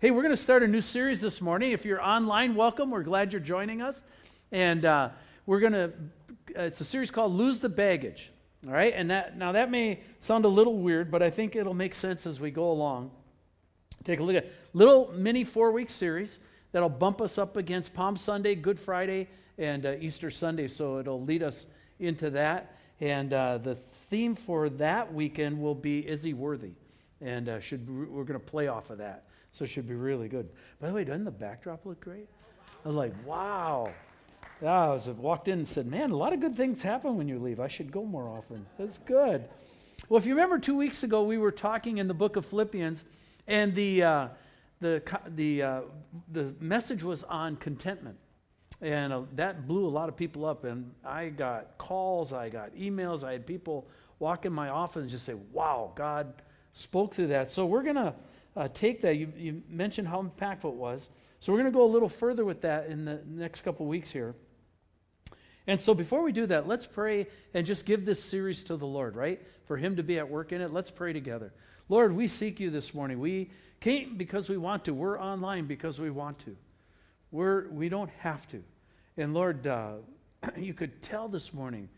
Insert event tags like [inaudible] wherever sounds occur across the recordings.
Hey, we're going to start a new series this morning. If you're online, welcome. We're glad you're joining us. And uh, we're going to, it's a series called Lose the Baggage. All right? And that, now that may sound a little weird, but I think it'll make sense as we go along. Take a look at little mini four week series that'll bump us up against Palm Sunday, Good Friday, and uh, Easter Sunday. So it'll lead us into that. And uh, the theme for that weekend will be Is He Worthy? And uh, should we're going to play off of that. So it should be really good. By the way, doesn't the backdrop look great? I was like, wow. I was walked in and said, man, a lot of good things happen when you leave. I should go more often. That's good. Well, if you remember two weeks ago, we were talking in the book of Philippians, and the, uh, the, the, uh, the message was on contentment. And uh, that blew a lot of people up. And I got calls, I got emails, I had people walk in my office and just say, wow, God spoke through that. So we're going to uh, take that. You, you mentioned how impactful it was. So we're going to go a little further with that in the next couple weeks here. And so before we do that, let's pray and just give this series to the Lord, right? For Him to be at work in it. Let's pray together. Lord, we seek you this morning. We came because we want to. We're online because we want to. We're, we don't have to. And Lord, uh, [clears throat] you could tell this morning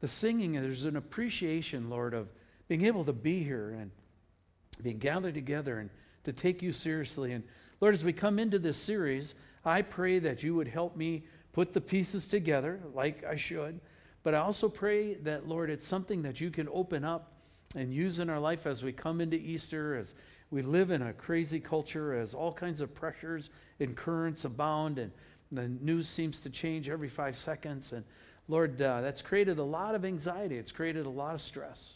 the singing, there's an appreciation, Lord, of being able to be here and being gathered together and to take you seriously. And Lord, as we come into this series, I pray that you would help me put the pieces together like I should. But I also pray that, Lord, it's something that you can open up and use in our life as we come into Easter, as we live in a crazy culture, as all kinds of pressures and currents abound, and the news seems to change every five seconds. And Lord, uh, that's created a lot of anxiety, it's created a lot of stress.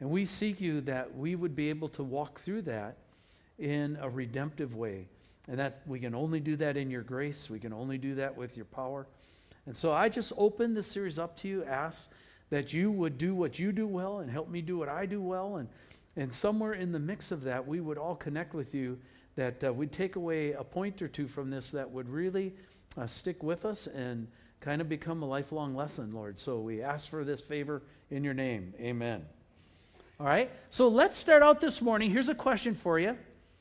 And we seek you that we would be able to walk through that in a redemptive way. And that we can only do that in your grace. We can only do that with your power. And so I just open this series up to you, ask that you would do what you do well and help me do what I do well. And, and somewhere in the mix of that, we would all connect with you, that uh, we'd take away a point or two from this that would really uh, stick with us and kind of become a lifelong lesson, Lord. So we ask for this favor in your name. Amen. All right? So let's start out this morning. Here's a question for you.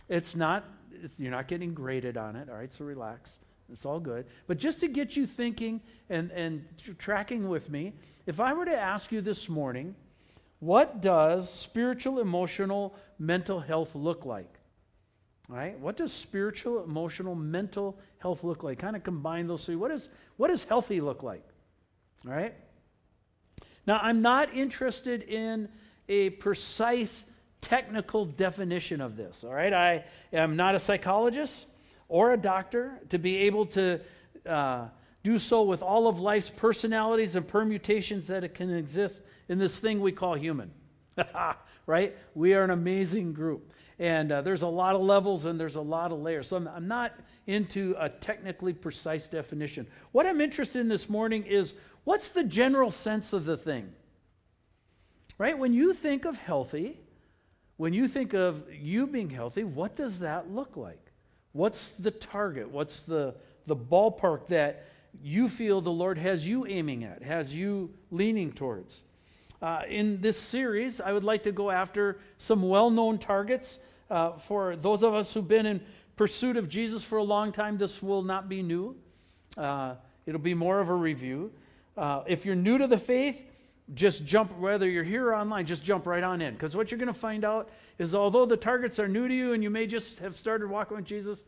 It's not, it's, you're not getting graded on it, all right? So relax. It's all good. But just to get you thinking and, and tracking with me, if I were to ask you this morning, what does spiritual, emotional, mental health look like? All right? What does spiritual, emotional, mental health look like? Kind of combine those three. What, is, what does healthy look like? All right? Now, I'm not interested in a precise technical definition of this. All right, I am not a psychologist or a doctor to be able to uh, do so with all of life's personalities and permutations that it can exist in this thing we call human. [laughs] right? We are an amazing group. And uh, there's a lot of levels and there's a lot of layers. So I'm, I'm not into a technically precise definition. What I'm interested in this morning is what's the general sense of the thing? Right? When you think of healthy, when you think of you being healthy, what does that look like? What's the target? What's the, the ballpark that you feel the Lord has you aiming at, has you leaning towards? Uh, in this series, I would like to go after some well known targets. Uh, for those of us who've been in pursuit of Jesus for a long time, this will not be new. Uh, it'll be more of a review. Uh, if you're new to the faith, just jump, whether you're here or online, just jump right on in. Because what you're going to find out is although the targets are new to you and you may just have started walking with Jesus,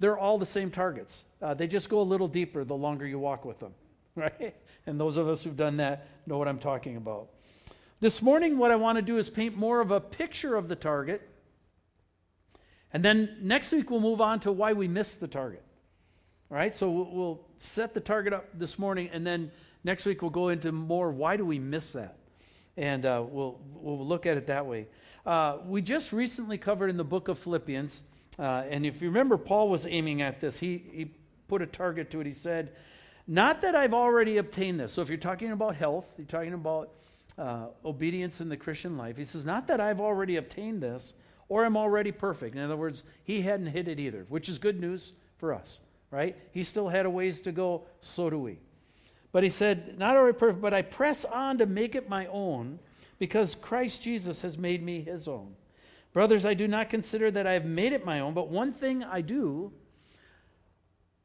they're all the same targets. Uh, they just go a little deeper the longer you walk with them, [laughs] right? And those of us who've done that know what I'm talking about. This morning, what I want to do is paint more of a picture of the target. And then next week, we'll move on to why we missed the target. All right, so we'll, we'll set the target up this morning and then Next week, we'll go into more why do we miss that? And uh, we'll, we'll look at it that way. Uh, we just recently covered in the book of Philippians, uh, and if you remember, Paul was aiming at this. He, he put a target to it. He said, Not that I've already obtained this. So if you're talking about health, you're talking about uh, obedience in the Christian life. He says, Not that I've already obtained this or I'm already perfect. In other words, he hadn't hit it either, which is good news for us, right? He still had a ways to go, so do we. But he said, Not already perfect, but I press on to make it my own because Christ Jesus has made me his own. Brothers, I do not consider that I have made it my own, but one thing I do,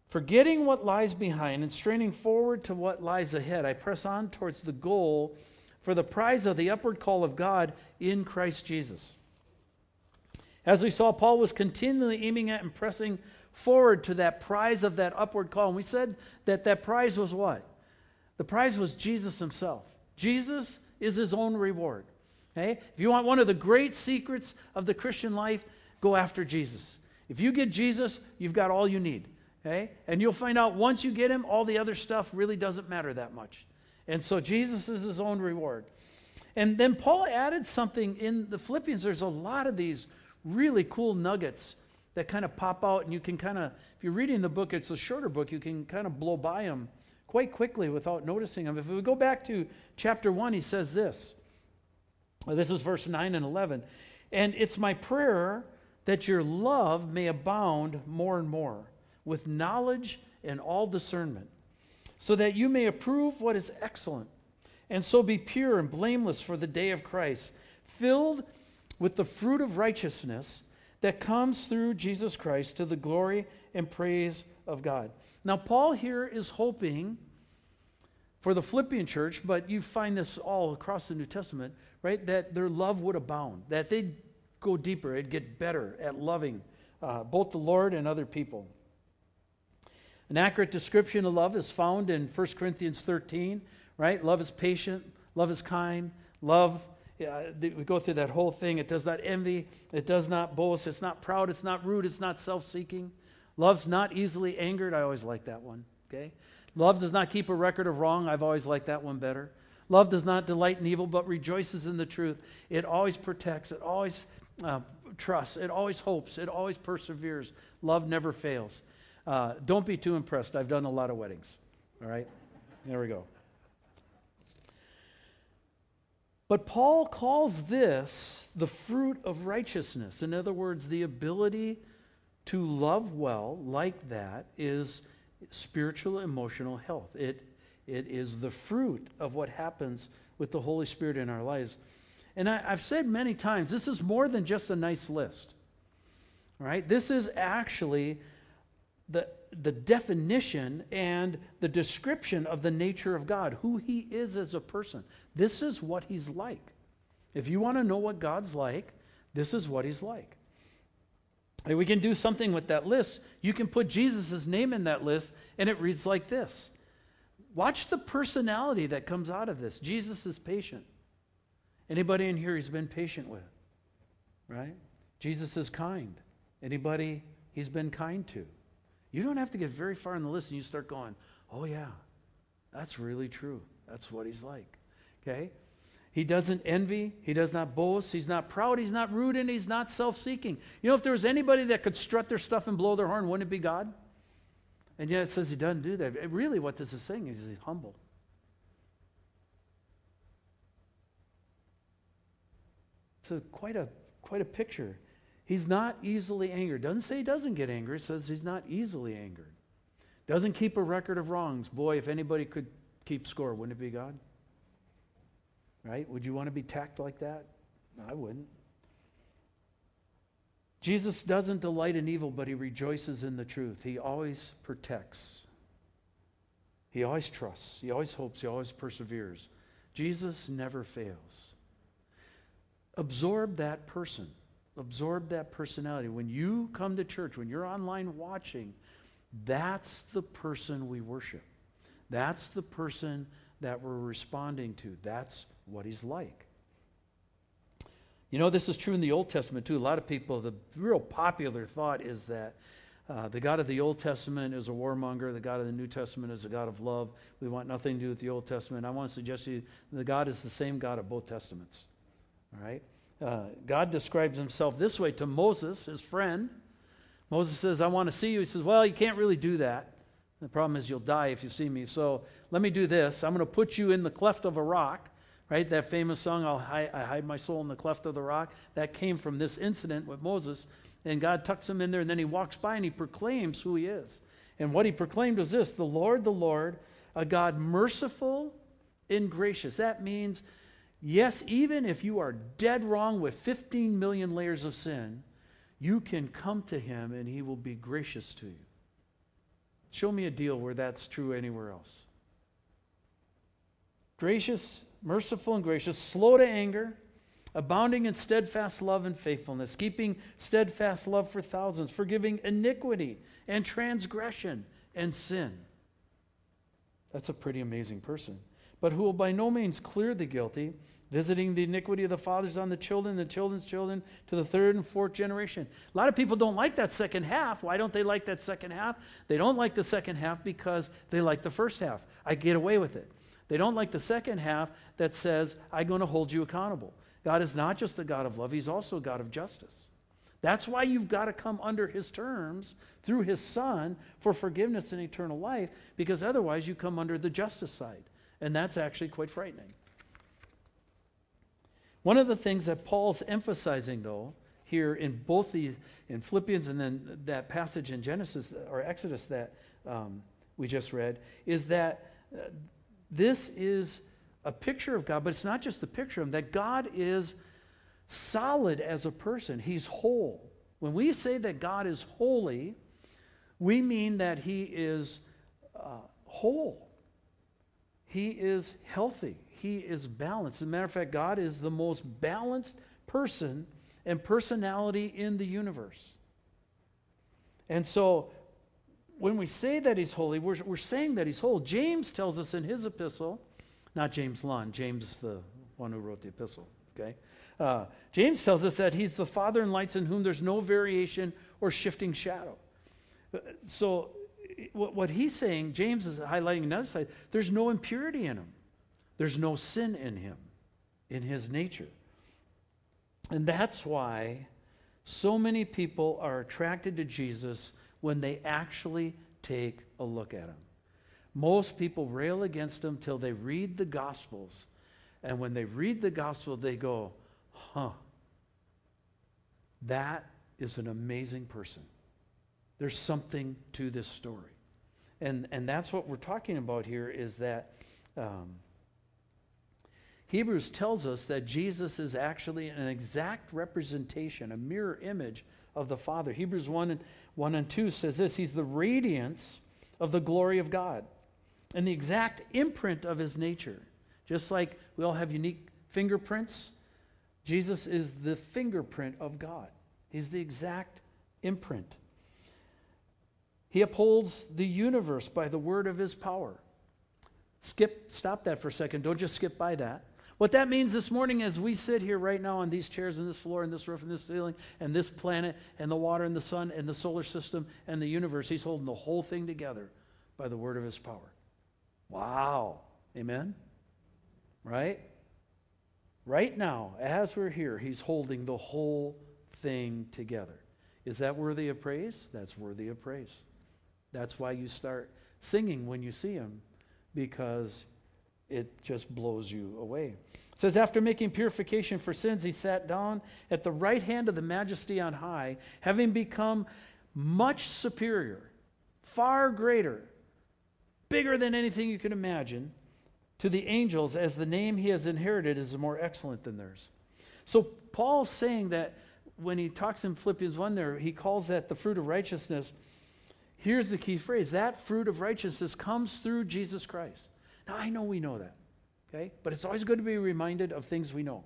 forgetting what lies behind and straining forward to what lies ahead, I press on towards the goal for the prize of the upward call of God in Christ Jesus. As we saw, Paul was continually aiming at and pressing forward to that prize of that upward call. And we said that that prize was what? The prize was Jesus himself. Jesus is his own reward. Okay? If you want one of the great secrets of the Christian life, go after Jesus. If you get Jesus, you've got all you need. Okay? And you'll find out once you get him, all the other stuff really doesn't matter that much. And so Jesus is his own reward. And then Paul added something in the Philippians. There's a lot of these really cool nuggets that kind of pop out, and you can kind of, if you're reading the book, it's a shorter book, you can kind of blow by them quite quickly without noticing them. If we go back to chapter 1, he says this this is verse 9 and 11. And it's my prayer that your love may abound more and more with knowledge and all discernment, so that you may approve what is excellent, and so be pure and blameless for the day of Christ, filled with the fruit of righteousness that comes through Jesus Christ to the glory and praise of God. Now, Paul here is hoping for the Philippian church, but you find this all across the New Testament right? That their love would abound, that they'd go deeper, they'd get better at loving uh, both the Lord and other people. An accurate description of love is found in 1 Corinthians 13, right? Love is patient, love is kind, love. Uh, we go through that whole thing. It does not envy, it does not boast, it's not proud, it's not rude, it's not self seeking. Love's not easily angered. I always like that one, okay? Love does not keep a record of wrong. I've always liked that one better. Love does not delight in evil, but rejoices in the truth. It always protects, it always uh, trusts, it always hopes, it always perseveres. Love never fails. Uh, don't be too impressed. I've done a lot of weddings. All right? There we go. But Paul calls this the fruit of righteousness. In other words, the ability to love well, like that, is spiritual emotional health. It it is the fruit of what happens with the Holy Spirit in our lives. And I, have said many times, this is more than just a nice list. Right? This is actually the, the definition and the description of the nature of God, who He is as a person. This is what He's like. If you want to know what God's like, this is what He's like. And we can do something with that list. You can put Jesus' name in that list, and it reads like this Watch the personality that comes out of this. Jesus is patient. Anybody in here he's been patient with? Right? Jesus is kind. Anybody he's been kind to? You don't have to get very far in the list and you start going, oh, yeah, that's really true. That's what he's like. Okay? He doesn't envy. He does not boast. He's not proud. He's not rude. And he's not self seeking. You know, if there was anybody that could strut their stuff and blow their horn, wouldn't it be God? And yet it says he doesn't do that. Really, what this is saying is he's humble. It's a, quite, a, quite a picture. He's not easily angered. Doesn't say he doesn't get angry. It says he's not easily angered. Doesn't keep a record of wrongs. Boy, if anybody could keep score, wouldn't it be God? Right? Would you want to be tacked like that? I wouldn't. Jesus doesn't delight in evil, but he rejoices in the truth. He always protects. He always trusts. He always hopes. He always perseveres. Jesus never fails. Absorb that person. Absorb that personality. When you come to church, when you're online watching, that's the person we worship. That's the person that we're responding to. That's what he's like. You know, this is true in the Old Testament too. A lot of people, the real popular thought is that uh, the God of the Old Testament is a warmonger. The God of the New Testament is a God of love. We want nothing to do with the Old Testament. I want to suggest to you the God is the same God of both Testaments. All right? Uh, God describes himself this way to Moses, his friend. Moses says, I want to see you. He says, Well, you can't really do that. The problem is you'll die if you see me. So let me do this. I'm going to put you in the cleft of a rock right? That famous song, I'll hide, I hide my soul in the cleft of the rock, that came from this incident with Moses. And God tucks him in there, and then he walks by and he proclaims who he is. And what he proclaimed was this the Lord, the Lord, a God merciful and gracious. That means Yes, even if you are dead wrong with 15 million layers of sin, you can come to him and he will be gracious to you. Show me a deal where that's true anywhere else. Gracious, merciful, and gracious, slow to anger, abounding in steadfast love and faithfulness, keeping steadfast love for thousands, forgiving iniquity and transgression and sin. That's a pretty amazing person. But who will by no means clear the guilty visiting the iniquity of the fathers on the children, the children's children, to the third and fourth generation. A lot of people don't like that second half. Why don't they like that second half? They don't like the second half because they like the first half. I get away with it. They don't like the second half that says, I'm going to hold you accountable. God is not just the God of love, He's also a God of justice. That's why you've got to come under His terms through His Son for forgiveness and eternal life, because otherwise you come under the justice side. And that's actually quite frightening. One of the things that Paul's emphasizing, though, here in both the in Philippians and then that passage in Genesis or Exodus that um, we just read, is that uh, this is a picture of God, but it's not just the picture of Him, that God is solid as a person. He's whole. When we say that God is holy, we mean that He is uh, whole. He is healthy he is balanced. As a matter of fact, God is the most balanced person and personality in the universe. And so when we say that he's holy, we're, we're saying that he's whole. James tells us in his epistle, not James Lund, James the one who wrote the epistle, okay? Uh, James tells us that he's the Father in lights in whom there's no variation or shifting shadow. So what, he's saying, James is highlighting another side, there's no impurity in him. There's no sin in him, in his nature. And that's why so many people are attracted to Jesus when they actually take a look at him. Most people rail against him till they read the Gospels. And when they read the Gospel, they go, huh, that is an amazing person. There's something to this story. And, and that's what we're talking about here is that um, Hebrews tells us that Jesus is actually an exact representation, a mirror image of the Father. Hebrews 1 and, 1 and 2 says this He's the radiance of the glory of God and the exact imprint of his nature. Just like we all have unique fingerprints, Jesus is the fingerprint of God. He's the exact imprint. He upholds the universe by the word of his power. Skip, stop that for a second. Don't just skip by that. What that means this morning as we sit here right now on these chairs and this floor and this roof and this ceiling and this planet and the water and the sun and the solar system and the universe, he's holding the whole thing together by the word of his power. Wow. Amen? Right? Right now, as we're here, he's holding the whole thing together. Is that worthy of praise? That's worthy of praise. That's why you start singing when you see him, because it just blows you away. It says, After making purification for sins, he sat down at the right hand of the majesty on high, having become much superior, far greater, bigger than anything you can imagine, to the angels, as the name he has inherited is more excellent than theirs. So Paul's saying that when he talks in Philippians 1 there, he calls that the fruit of righteousness. Here's the key phrase that fruit of righteousness comes through Jesus Christ. Now, I know we know that, okay? But it's always good to be reminded of things we know,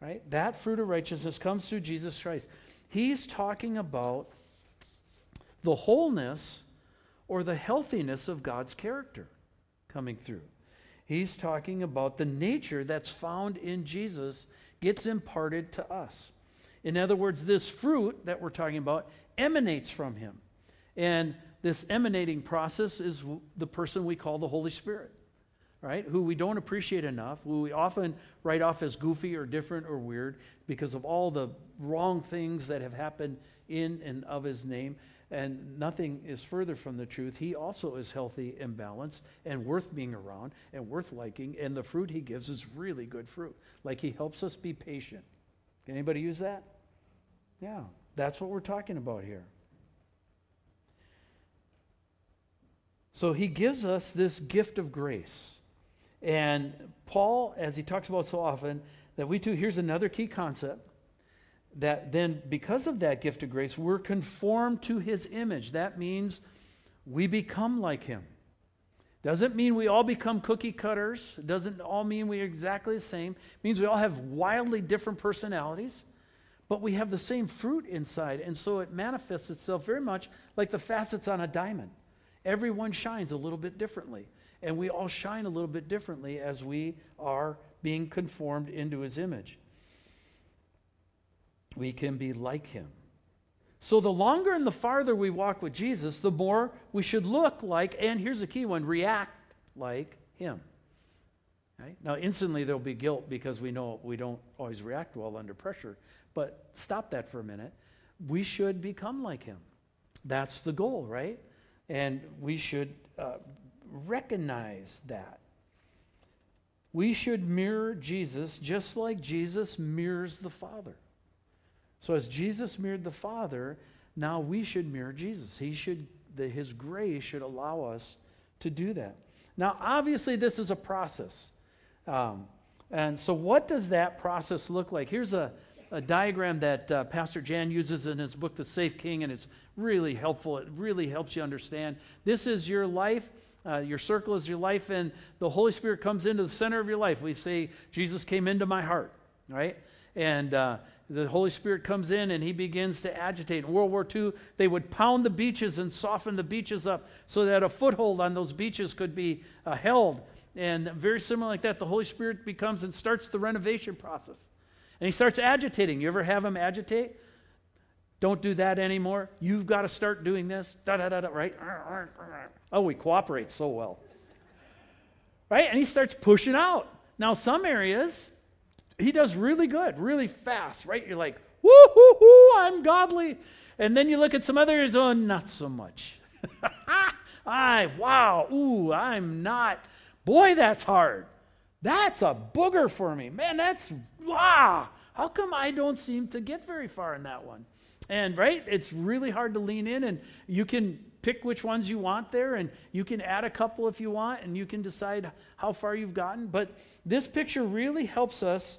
right? That fruit of righteousness comes through Jesus Christ. He's talking about the wholeness or the healthiness of God's character coming through. He's talking about the nature that's found in Jesus gets imparted to us. In other words, this fruit that we're talking about emanates from him. And this emanating process is the person we call the Holy Spirit right? Who we don't appreciate enough, who we often write off as goofy or different or weird because of all the wrong things that have happened in and of his name. And nothing is further from the truth. He also is healthy and balanced and worth being around and worth liking. And the fruit he gives is really good fruit. Like he helps us be patient. Can anybody use that? Yeah, that's what we're talking about here. So he gives us this gift of grace. And Paul, as he talks about so often, that we too, here's another key concept that then, because of that gift of grace, we're conformed to his image. That means we become like him. Doesn't mean we all become cookie cutters. It doesn't all mean we're exactly the same. It means we all have wildly different personalities, but we have the same fruit inside. And so it manifests itself very much like the facets on a diamond. Everyone shines a little bit differently. And we all shine a little bit differently as we are being conformed into his image. We can be like him. So the longer and the farther we walk with Jesus, the more we should look like, and here's a key one react like him. Right? Now, instantly there'll be guilt because we know we don't always react well under pressure. But stop that for a minute. We should become like him. That's the goal, right? And we should uh, recognize that. We should mirror Jesus just like Jesus mirrors the Father. So as Jesus mirrored the Father, now we should mirror Jesus. He should, the, his grace should allow us to do that. Now, obviously, this is a process. Um, and so, what does that process look like? Here's a, a diagram that uh, Pastor Jan uses in his book, The Safe King, and it's really helpful. It really helps you understand. This is your life. Uh, your circle is your life, and the Holy Spirit comes into the center of your life. We say, Jesus came into my heart, right? And uh, the Holy Spirit comes in and he begins to agitate. In World War II, they would pound the beaches and soften the beaches up so that a foothold on those beaches could be uh, held. And very similar like that, the Holy Spirit becomes and starts the renovation process. And he starts agitating. You ever have him agitate? Don't do that anymore. You've got to start doing this. Da da da da, right? Oh, we cooperate so well. Right? And he starts pushing out. Now, some areas, he does really good, really fast, right? You're like, woo hoo hoo, I'm godly. And then you look at some others, oh, not so much. [laughs] I, wow, ooh, I'm not. Boy, that's hard. That's a booger for me. Man, that's, wow. How come I don't seem to get very far in that one? And, right, it's really hard to lean in, and you can pick which ones you want there, and you can add a couple if you want, and you can decide how far you've gotten. But this picture really helps us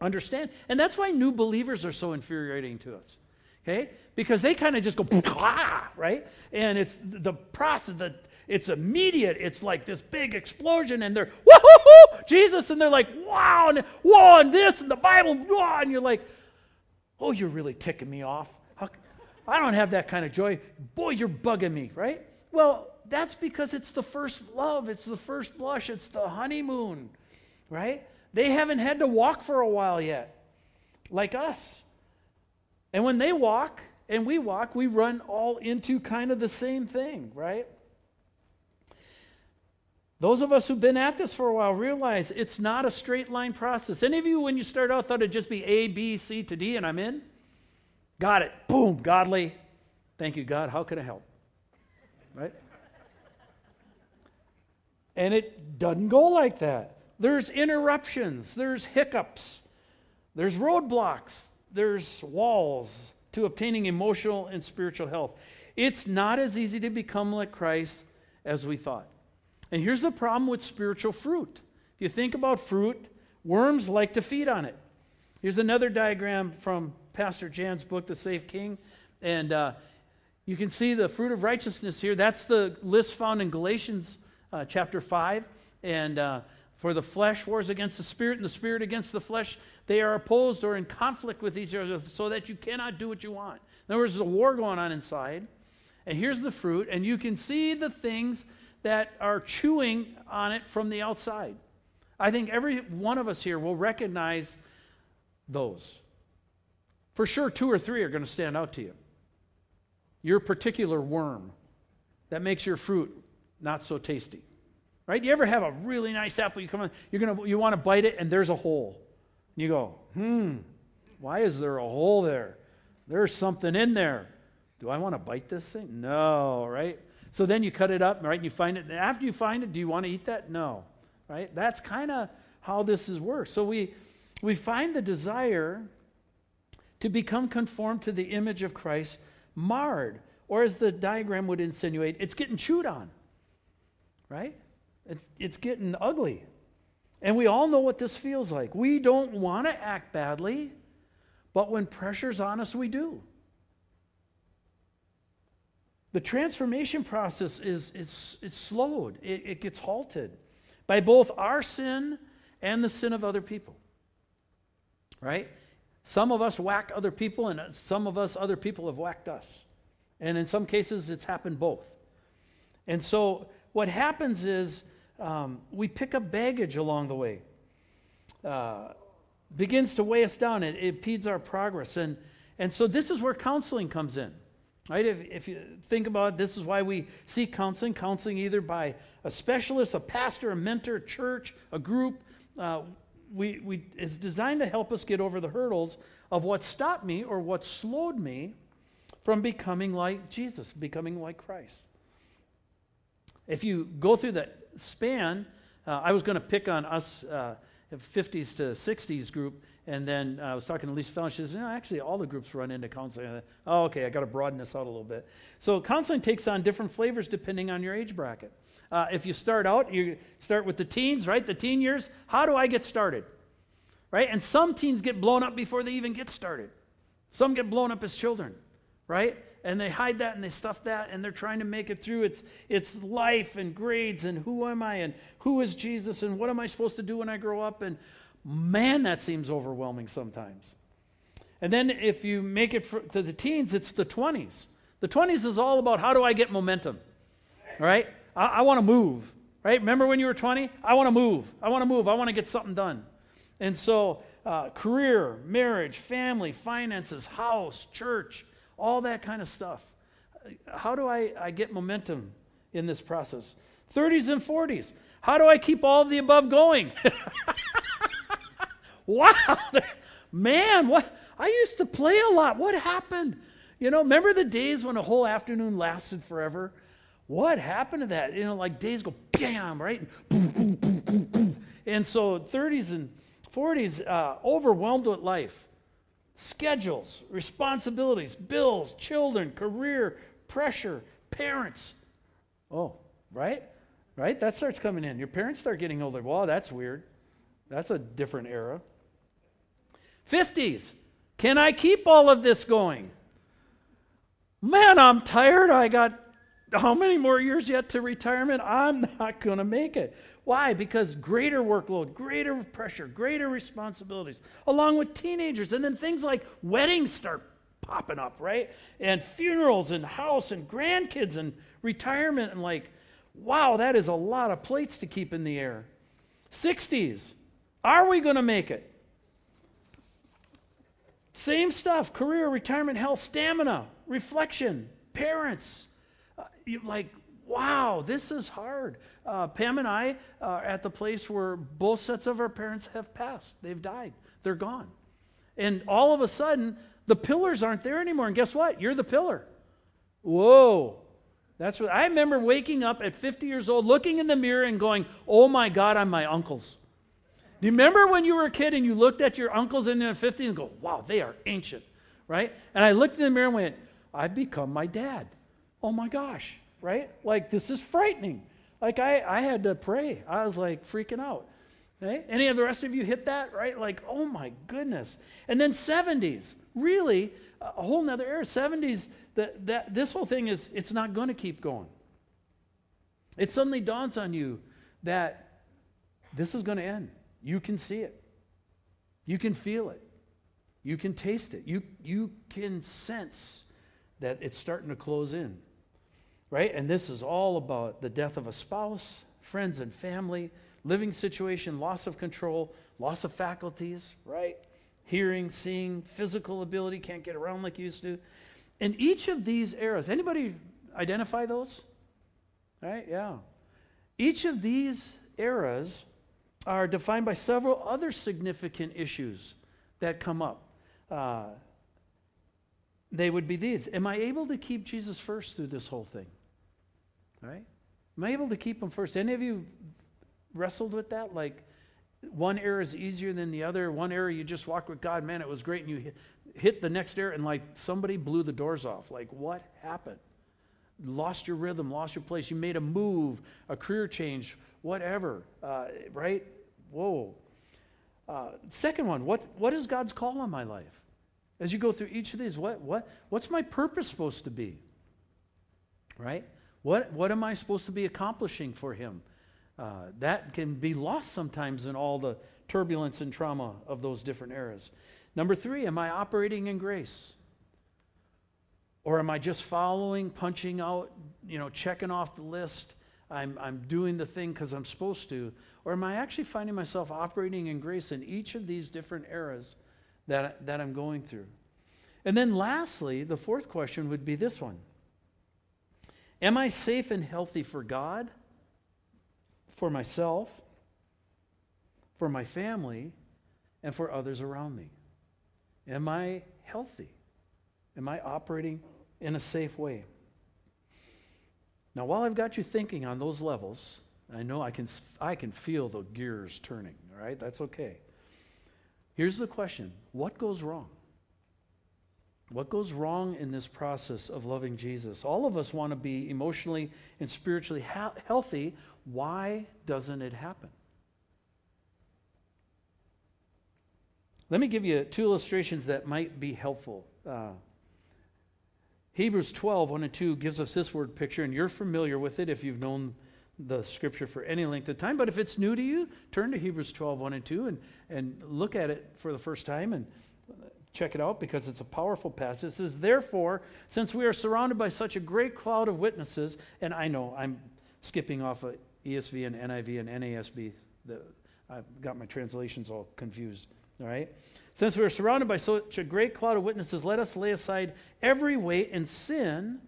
understand. And that's why new believers are so infuriating to us. Okay? Because they kind of just go, [laughs] right? And it's the process, the, it's immediate. It's like this big explosion, and they're, woohoo, Jesus, and they're like, wow, and whoa, and this, and the Bible, and you're like, oh, you're really ticking me off. I don't have that kind of joy. Boy, you're bugging me, right? Well, that's because it's the first love, it's the first blush, it's the honeymoon, right? They haven't had to walk for a while yet, like us. And when they walk and we walk, we run all into kind of the same thing, right? Those of us who've been at this for a while realize it's not a straight line process. Any of you, when you start out, thought it'd just be A, B, C to D, and I'm in? Got it. Boom, godly. Thank you, God. How can I help? Right? And it doesn't go like that. There's interruptions, there's hiccups, there's roadblocks, there's walls to obtaining emotional and spiritual health. It's not as easy to become like Christ as we thought. And here's the problem with spiritual fruit. If you think about fruit, worms like to feed on it. Here's another diagram from Pastor Jan's book, The Safe King. And uh, you can see the fruit of righteousness here. That's the list found in Galatians uh, chapter 5. And uh, for the flesh wars against the spirit, and the spirit against the flesh. They are opposed or in conflict with each other so that you cannot do what you want. In other words, there's a war going on inside. And here's the fruit, and you can see the things that are chewing on it from the outside. I think every one of us here will recognize those. For sure, two or three are going to stand out to you. Your particular worm that makes your fruit not so tasty. Right? You ever have a really nice apple, you come on, you're gonna you want to bite it, and there's a hole. And you go, hmm, why is there a hole there? There's something in there. Do I want to bite this thing? No, right? So then you cut it up, right? And you find it. After you find it, do you want to eat that? No. Right? That's kind of how this is works. So we we find the desire to become conformed to the image of Christ marred, or as the diagram would insinuate, it's getting chewed on. Right? It's, it's getting ugly. And we all know what this feels like. We don't want to act badly, but when pressure's on us, we do. The transformation process is, is, is slowed, it, it gets halted by both our sin and the sin of other people. Right? Some of us whack other people, and some of us, other people have whacked us. And in some cases, it's happened both. And so what happens is um, we pick up baggage along the way. Uh, begins to weigh us down. It, it impedes our progress. And, and so this is where counseling comes in. Right? If, if you think about it, this is why we seek counseling. Counseling either by a specialist, a pastor, a mentor, a church, a group. Uh, we, we, is designed to help us get over the hurdles of what stopped me or what slowed me from becoming like Jesus, becoming like Christ. If you go through that span, uh, I was going to pick on us, uh, 50s to 60s group, and then uh, I was talking to Lisa Fallon. She says, "No, actually, all the groups run into counseling." oh, okay, I got to broaden this out a little bit. So counseling takes on different flavors depending on your age bracket. Uh, if you start out, you start with the teens, right? The teen years. How do I get started? Right? And some teens get blown up before they even get started. Some get blown up as children, right? And they hide that and they stuff that and they're trying to make it through. It's, it's life and grades and who am I and who is Jesus and what am I supposed to do when I grow up? And man, that seems overwhelming sometimes. And then if you make it for, to the teens, it's the 20s. The 20s is all about how do I get momentum, all right? I, I want to move, right? Remember when you were 20? I want to move. I want to move. I want to get something done. And so, uh, career, marriage, family, finances, house, church, all that kind of stuff. How do I, I get momentum in this process? 30s and 40s. How do I keep all of the above going? [laughs] wow, [laughs] man, what? I used to play a lot. What happened? You know, remember the days when a whole afternoon lasted forever? What happened to that? You know, like days go bam, right? Boom, boom, boom, boom, boom. And so 30s and 40s, uh, overwhelmed with life. Schedules, responsibilities, bills, children, career, pressure, parents. Oh, right? Right? That starts coming in. Your parents start getting older. Wow, that's weird. That's a different era. 50s. Can I keep all of this going? Man, I'm tired. I got how many more years yet to retirement? I'm [laughs] not going to make it. Why? Because greater workload, greater pressure, greater responsibilities, along with teenagers. And then things like weddings start popping up, right? And funerals and house and grandkids and retirement. And like, wow, that is a lot of plates to keep in the air. 60s. Are we going to make it? Same stuff career, retirement, health, stamina, reflection, parents, uh, you, like, wow, this is hard. Uh, Pam and I are at the place where both sets of our parents have passed. They've died, they're gone. And all of a sudden, the pillars aren't there anymore. And guess what? You're the pillar. Whoa. That's what I remember waking up at 50 years old, looking in the mirror and going, Oh my God, I'm my uncles. Do you remember when you were a kid and you looked at your uncles in their 50s and go, Wow, they are ancient, right? And I looked in the mirror and went, I've become my dad oh my gosh, right? Like, this is frightening. Like, I, I had to pray. I was like freaking out. Okay? Any of the rest of you hit that, right? Like, oh my goodness. And then 70s, really, a whole nother era. 70s, that, that, this whole thing is, it's not going to keep going. It suddenly dawns on you that this is going to end. You can see it, you can feel it, you can taste it, you, you can sense that it's starting to close in right? And this is all about the death of a spouse, friends and family, living situation, loss of control, loss of faculties, right? Hearing, seeing, physical ability, can't get around like you used to. In each of these eras, anybody identify those? Right? Yeah. Each of these eras are defined by several other significant issues that come up. Uh, they would be these Am I able to keep Jesus first through this whole thing? Right? Am I able to keep him first? Any of you wrestled with that? Like one era is easier than the other. One era you just walk with God, man, it was great, and you hit, hit the next era, and like somebody blew the doors off. Like what happened? Lost your rhythm, lost your place. You made a move, a career change, whatever, uh, right? Whoa. Uh, second one, what, what is God's call on my life? As you go through each of these, what, what, what's my purpose supposed to be? Right? What, what am I supposed to be accomplishing for Him? Uh, that can be lost sometimes in all the turbulence and trauma of those different eras. Number three, am I operating in grace? Or am I just following, punching out, you know, checking off the list? I'm, I'm doing the thing because I'm supposed to. Or am I actually finding myself operating in grace in each of these different eras that, that I'm going through? And then lastly, the fourth question would be this one Am I safe and healthy for God, for myself, for my family, and for others around me? Am I healthy? Am I operating in a safe way? Now, while I've got you thinking on those levels, I know I can, I can feel the gears turning, all right? That's okay. Here's the question What goes wrong? What goes wrong in this process of loving Jesus? All of us want to be emotionally and spiritually ha- healthy. Why doesn't it happen? Let me give you two illustrations that might be helpful. Uh, Hebrews 12, 1 and 2 gives us this word picture, and you're familiar with it if you've known the scripture for any length of time. But if it's new to you, turn to Hebrews 12, 1 and 2 and, and look at it for the first time and check it out because it's a powerful passage. It says, Therefore, since we are surrounded by such a great cloud of witnesses, and I know I'm skipping off of ESV and NIV and NASB, the, I've got my translations all confused. All right? Since we are surrounded by such a great cloud of witnesses, let us lay aside every weight and sin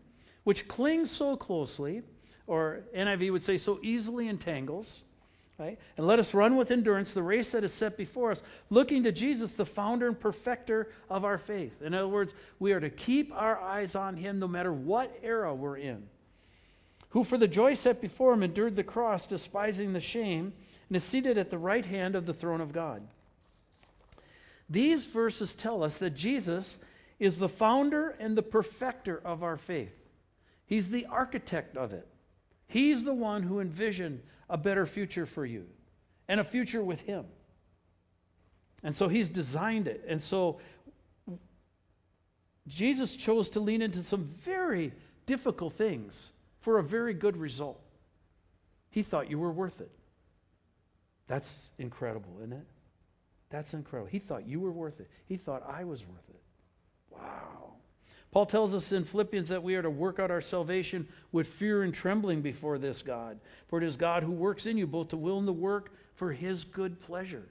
which clings so closely, or NIV would say so easily entangles. Right? And let us run with endurance the race that is set before us, looking to Jesus, the founder and perfecter of our faith. In other words, we are to keep our eyes on him no matter what era we're in. Who, for the joy set before him, endured the cross, despising the shame, and is seated at the right hand of the throne of God. These verses tell us that Jesus is the founder and the perfecter of our faith. He's the architect of it. He's the one who envisioned a better future for you and a future with Him. And so He's designed it. And so Jesus chose to lean into some very difficult things for a very good result. He thought you were worth it. That's incredible, isn't it? That's incredible. He thought you were worth it. He thought I was worth it. Wow. Paul tells us in Philippians that we are to work out our salvation with fear and trembling before this God. For it is God who works in you both to will and to work for his good pleasure.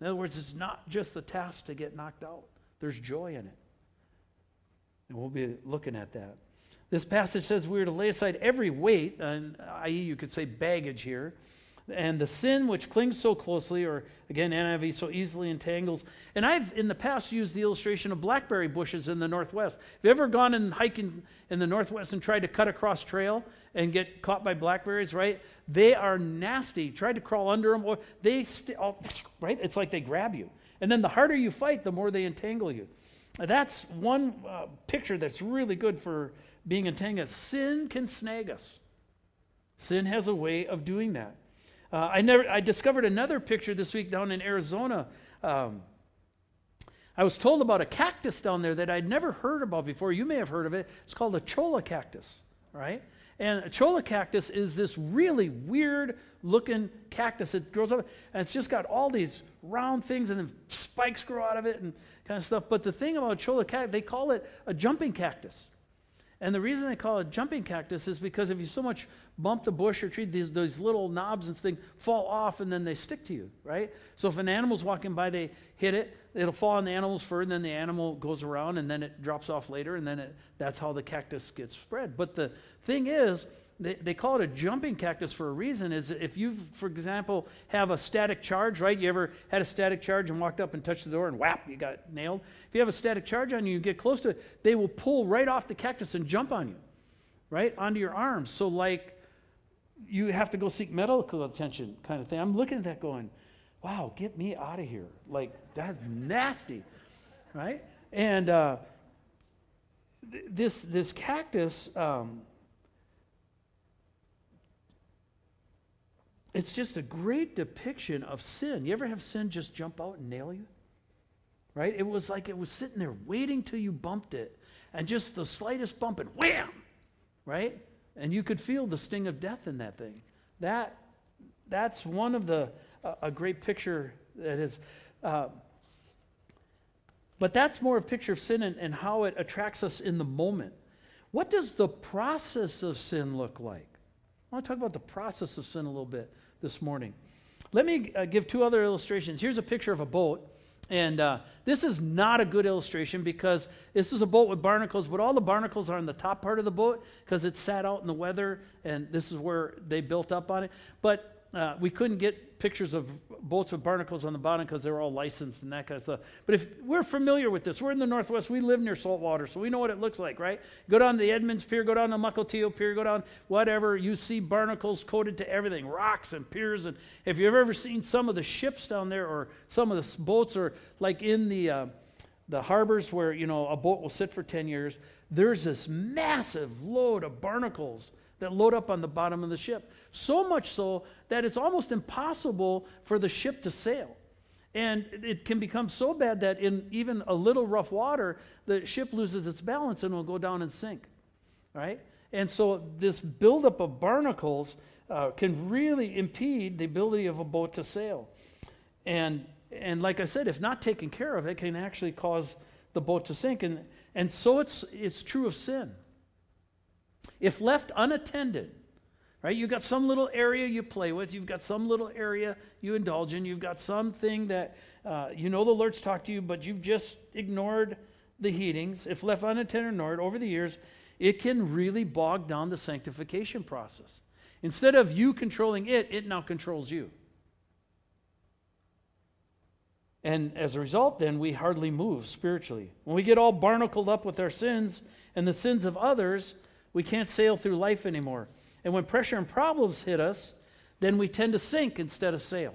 In other words, it's not just the task to get knocked out, there's joy in it. And we'll be looking at that. This passage says we are to lay aside every weight, and i.e., you could say baggage here, and the sin which clings so closely, or again, NIV so easily entangles. And I've in the past used the illustration of blackberry bushes in the Northwest. Have you ever gone and hiking in the Northwest and tried to cut across trail and get caught by blackberries, right? They are nasty. Tried to crawl under them, or they, st- oh, right? It's like they grab you. And then the harder you fight, the more they entangle you. That's one uh, picture that's really good for being entangled. Sin can snag us. Sin has a way of doing that. Uh, I, never, I discovered another picture this week down in Arizona. Um, I was told about a cactus down there that I'd never heard about before. You may have heard of it. It's called a cholla cactus, right? And a cholla cactus is this really weird looking cactus. It grows up, and it's just got all these round things, and then spikes grow out of it and kind of stuff. But the thing about a cholla cactus, they call it a jumping cactus. And the reason they call it jumping cactus is because if you so much bump the bush or tree, these, little knobs and things fall off and then they stick to you, right? So if an animal's walking by, they hit it, it'll fall on the animal's fur, and then the animal goes around and then it drops off later, and then it, that's how the cactus gets spread. But the thing is, they, they call it a jumping cactus for a reason is if you for example have a static charge right? You ever had a static charge and walked up and touched the door and whap you got nailed? If you have a static charge on you you get close to it they will pull right off the cactus and jump on you right? Onto your arms. So like you have to go seek medical attention kind of thing. I'm looking at that going wow get me out of here. Like that's nasty right? And uh, th- this this cactus um, it's just a great depiction of sin. You ever have sin just jump out and nail you? Right? It was like it was sitting there waiting till you bumped it, and just the slightest bump and wham! Right? And you could feel the sting of death in that thing. That that's one of the a great picture that is. Uh, but that's more a picture of sin and, and how it attracts us in the moment. What does the process of sin look like? I want to talk about the process of sin a little bit this morning. Let me uh, give two other illustrations. Here's a picture of a boat. And uh, this is not a good illustration because this is a boat with barnacles, but all the barnacles are on the top part of the boat because it sat out in the weather, and this is where they built up on it. But uh, we couldn't get pictures of boats with barnacles on the bottom because they were all licensed and that kind of stuff. But if we're familiar with this, we're in the Northwest, we live near salt water, so we know what it looks like, right? Go down the Edmonds Pier, go down the Mukilteo Pier, go down whatever, you see barnacles coated to everything, rocks and piers. And if you've ever seen some of the ships down there or some of the boats or like in the, uh, the harbors where, you know, a boat will sit for 10 years, there's this massive load of barnacles that load up on the bottom of the ship. So much so that it's almost impossible for the ship to sail. And it can become so bad that in even a little rough water, the ship loses its balance and will go down and sink. Right? And so this buildup of barnacles uh, can really impede the ability of a boat to sail. And, and like I said, if not taken care of, it can actually cause the boat to sink. And, and so it's, it's true of sin. If left unattended, right? You've got some little area you play with, you've got some little area you indulge in, you've got something that uh, you know the Lord's talked to you, but you've just ignored the heatings. If left unattended or ignored over the years, it can really bog down the sanctification process. Instead of you controlling it, it now controls you. And as a result, then we hardly move spiritually. When we get all barnacled up with our sins and the sins of others, we can't sail through life anymore. And when pressure and problems hit us, then we tend to sink instead of sail.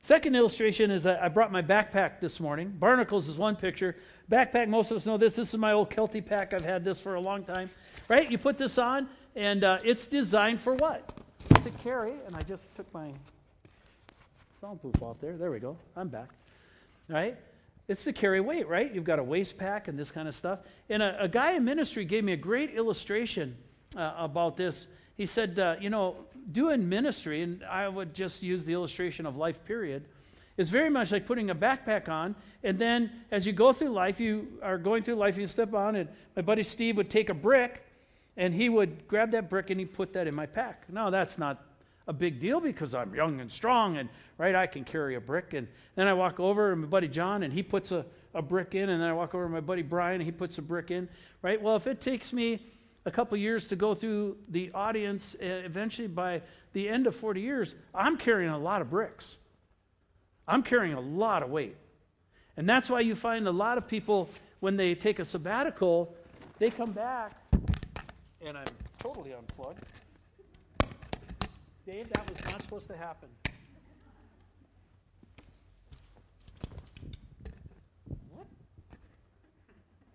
Second illustration is I brought my backpack this morning. Barnacles is one picture. Backpack, most of us know this. This is my old Kelty pack. I've had this for a long time. Right? You put this on, and uh, it's designed for what? To carry. And I just took my soundproof off there. There we go. I'm back. Right? It's to carry weight, right? You've got a waist pack and this kind of stuff. And a, a guy in ministry gave me a great illustration uh, about this. He said, uh, you know, doing ministry, and I would just use the illustration of life, period, is very much like putting a backpack on. And then as you go through life, you are going through life, you step on, and my buddy Steve would take a brick and he would grab that brick and he'd put that in my pack. No, that's not a big deal because I'm young and strong and right I can carry a brick. And then I walk over to my buddy John and he puts a, a brick in. And then I walk over to my buddy Brian and he puts a brick in right? Well if it takes me a couple years to go through the audience eventually by the end of 40 years I'm carrying a lot of bricks. I'm carrying a lot of weight. And that's why you find a lot of people when they take a sabbatical they come back and I'm totally unplugged Dave, that was not supposed to happen. What?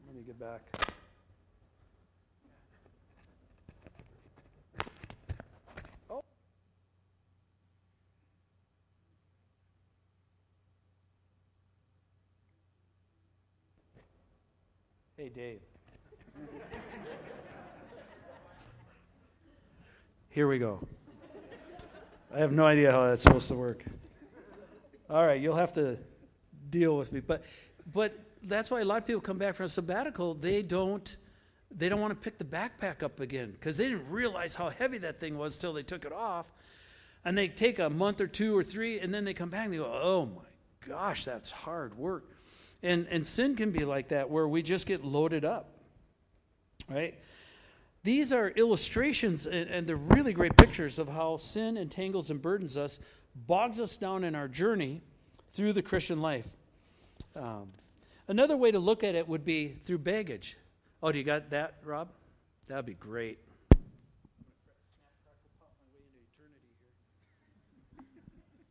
Let me get back. Oh. Hey, Dave. Here we go. I have no idea how that's supposed to work. All right, you'll have to deal with me. But, but that's why a lot of people come back from a sabbatical. They don't, they don't want to pick the backpack up again because they didn't realize how heavy that thing was till they took it off. And they take a month or two or three, and then they come back and they go, "Oh my gosh, that's hard work." And and sin can be like that, where we just get loaded up, right? These are illustrations, and, and they're really great pictures of how sin entangles and burdens us, bogs us down in our journey through the Christian life. Um, another way to look at it would be through baggage. Oh, do you got that, Rob? That'd be great.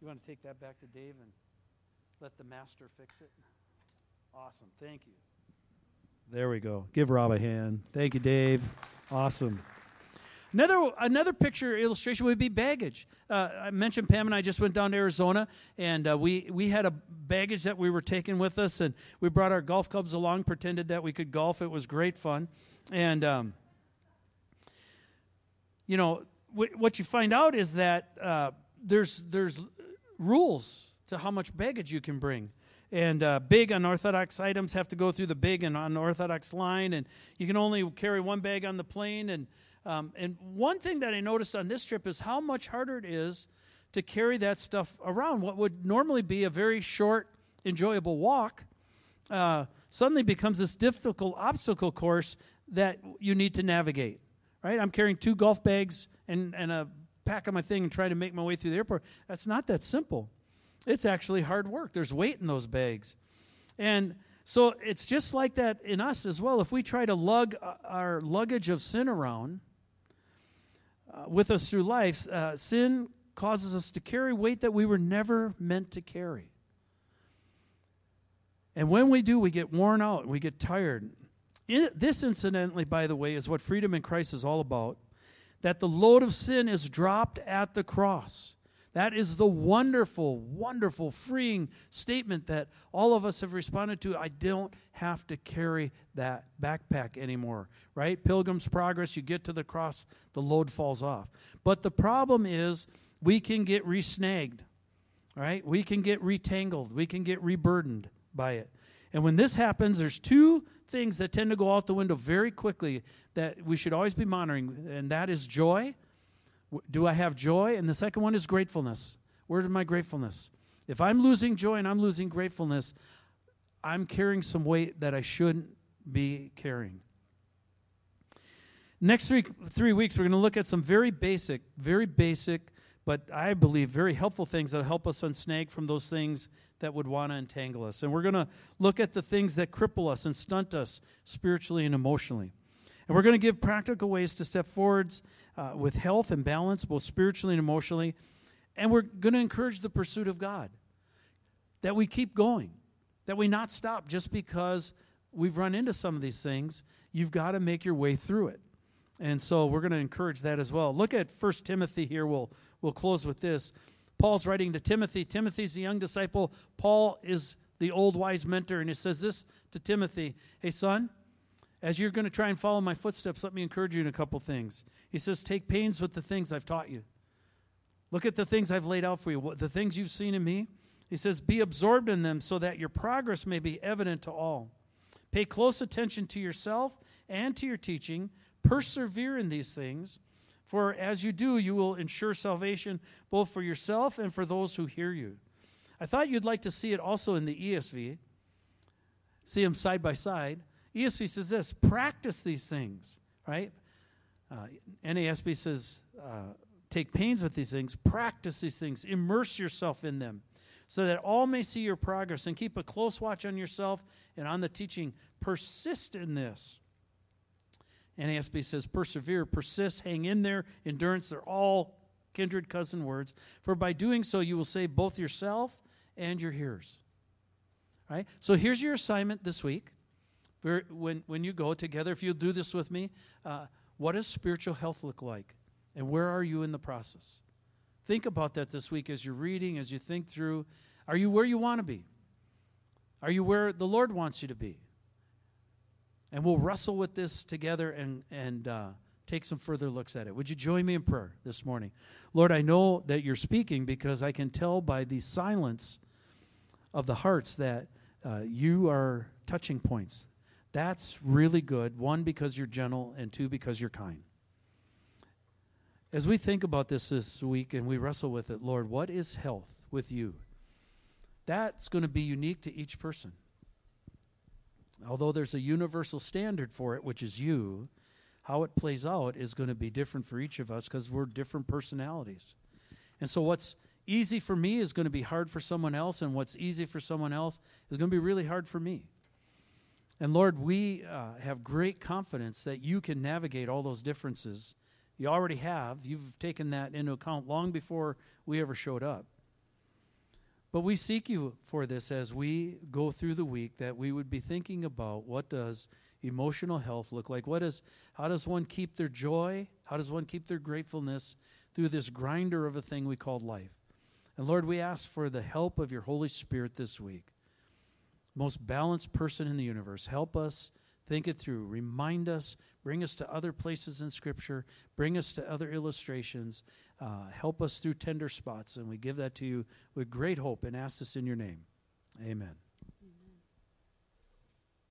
You want to take that back to Dave and let the master fix it? Awesome. Thank you. There we go. Give Rob a hand. Thank you, Dave. Awesome. Another, another picture illustration would be baggage. Uh, I mentioned Pam and I just went down to Arizona, and uh, we, we had a baggage that we were taking with us, and we brought our golf clubs along, pretended that we could golf. It was great fun. And, um, you know, w- what you find out is that uh, there's, there's rules to how much baggage you can bring. And uh, big unorthodox items have to go through the big and unorthodox line, and you can only carry one bag on the plane. And um, and one thing that I noticed on this trip is how much harder it is to carry that stuff around. What would normally be a very short, enjoyable walk uh, suddenly becomes this difficult obstacle course that you need to navigate. Right? I'm carrying two golf bags and, and a pack of my thing and trying to make my way through the airport. That's not that simple. It's actually hard work. There's weight in those bags. And so it's just like that in us as well. If we try to lug uh, our luggage of sin around, uh, with us through life, uh, sin causes us to carry weight that we were never meant to carry. And when we do, we get worn out, we get tired. This, incidentally, by the way, is what freedom in Christ is all about that the load of sin is dropped at the cross. That is the wonderful, wonderful, freeing statement that all of us have responded to. I don't have to carry that backpack anymore, right? Pilgrim's Progress, you get to the cross, the load falls off. But the problem is we can get resnagged, right? We can get retangled, we can get reburdened by it. And when this happens, there's two things that tend to go out the window very quickly that we should always be monitoring, and that is joy do I have joy? And the second one is gratefulness. Where's my gratefulness? If I'm losing joy and I'm losing gratefulness, I'm carrying some weight that I shouldn't be carrying. Next three, three weeks, we're going to look at some very basic, very basic, but I believe very helpful things that help us unsnag from those things that would want to entangle us. And we're going to look at the things that cripple us and stunt us spiritually and emotionally. And we're going to give practical ways to step forwards uh, with health and balance, both spiritually and emotionally. And we're going to encourage the pursuit of God. That we keep going, that we not stop just because we've run into some of these things. You've got to make your way through it. And so we're going to encourage that as well. Look at First Timothy here. We'll, we'll close with this. Paul's writing to Timothy. Timothy's a young disciple. Paul is the old wise mentor. And he says this to Timothy Hey, son, as you're going to try and follow my footsteps, let me encourage you in a couple things. He says, Take pains with the things I've taught you. Look at the things I've laid out for you, the things you've seen in me. He says, Be absorbed in them so that your progress may be evident to all. Pay close attention to yourself and to your teaching. Persevere in these things, for as you do, you will ensure salvation both for yourself and for those who hear you. I thought you'd like to see it also in the ESV, see them side by side. ESV says this practice these things, right? Uh, NASB says uh, take pains with these things, practice these things, immerse yourself in them, so that all may see your progress and keep a close watch on yourself and on the teaching. Persist in this. NASB says persevere, persist, hang in there, endurance. They're all kindred cousin words. For by doing so, you will save both yourself and your hearers. Right. So here's your assignment this week when, when you go together, if you'll do this with me, uh, what does spiritual health look like? And where are you in the process? Think about that this week as you're reading, as you think through. Are you where you want to be? Are you where the Lord wants you to be? And we'll wrestle with this together and, and uh, take some further looks at it. Would you join me in prayer this morning? Lord, I know that you're speaking because I can tell by the silence of the hearts that uh, you are touching points that's really good. One, because you're gentle, and two, because you're kind. As we think about this this week and we wrestle with it, Lord, what is health with you? That's going to be unique to each person. Although there's a universal standard for it, which is you, how it plays out is going to be different for each of us because we're different personalities. And so, what's easy for me is going to be hard for someone else, and what's easy for someone else is going to be really hard for me. And Lord, we uh, have great confidence that you can navigate all those differences. You already have. You've taken that into account long before we ever showed up. But we seek you for this as we go through the week, that we would be thinking about what does emotional health look like? What is, how does one keep their joy? How does one keep their gratefulness through this grinder of a thing we call life? And Lord, we ask for the help of your Holy Spirit this week. Most balanced person in the universe, help us think it through. Remind us, bring us to other places in Scripture, bring us to other illustrations, uh, help us through tender spots. And we give that to you with great hope and ask this in your name. Amen.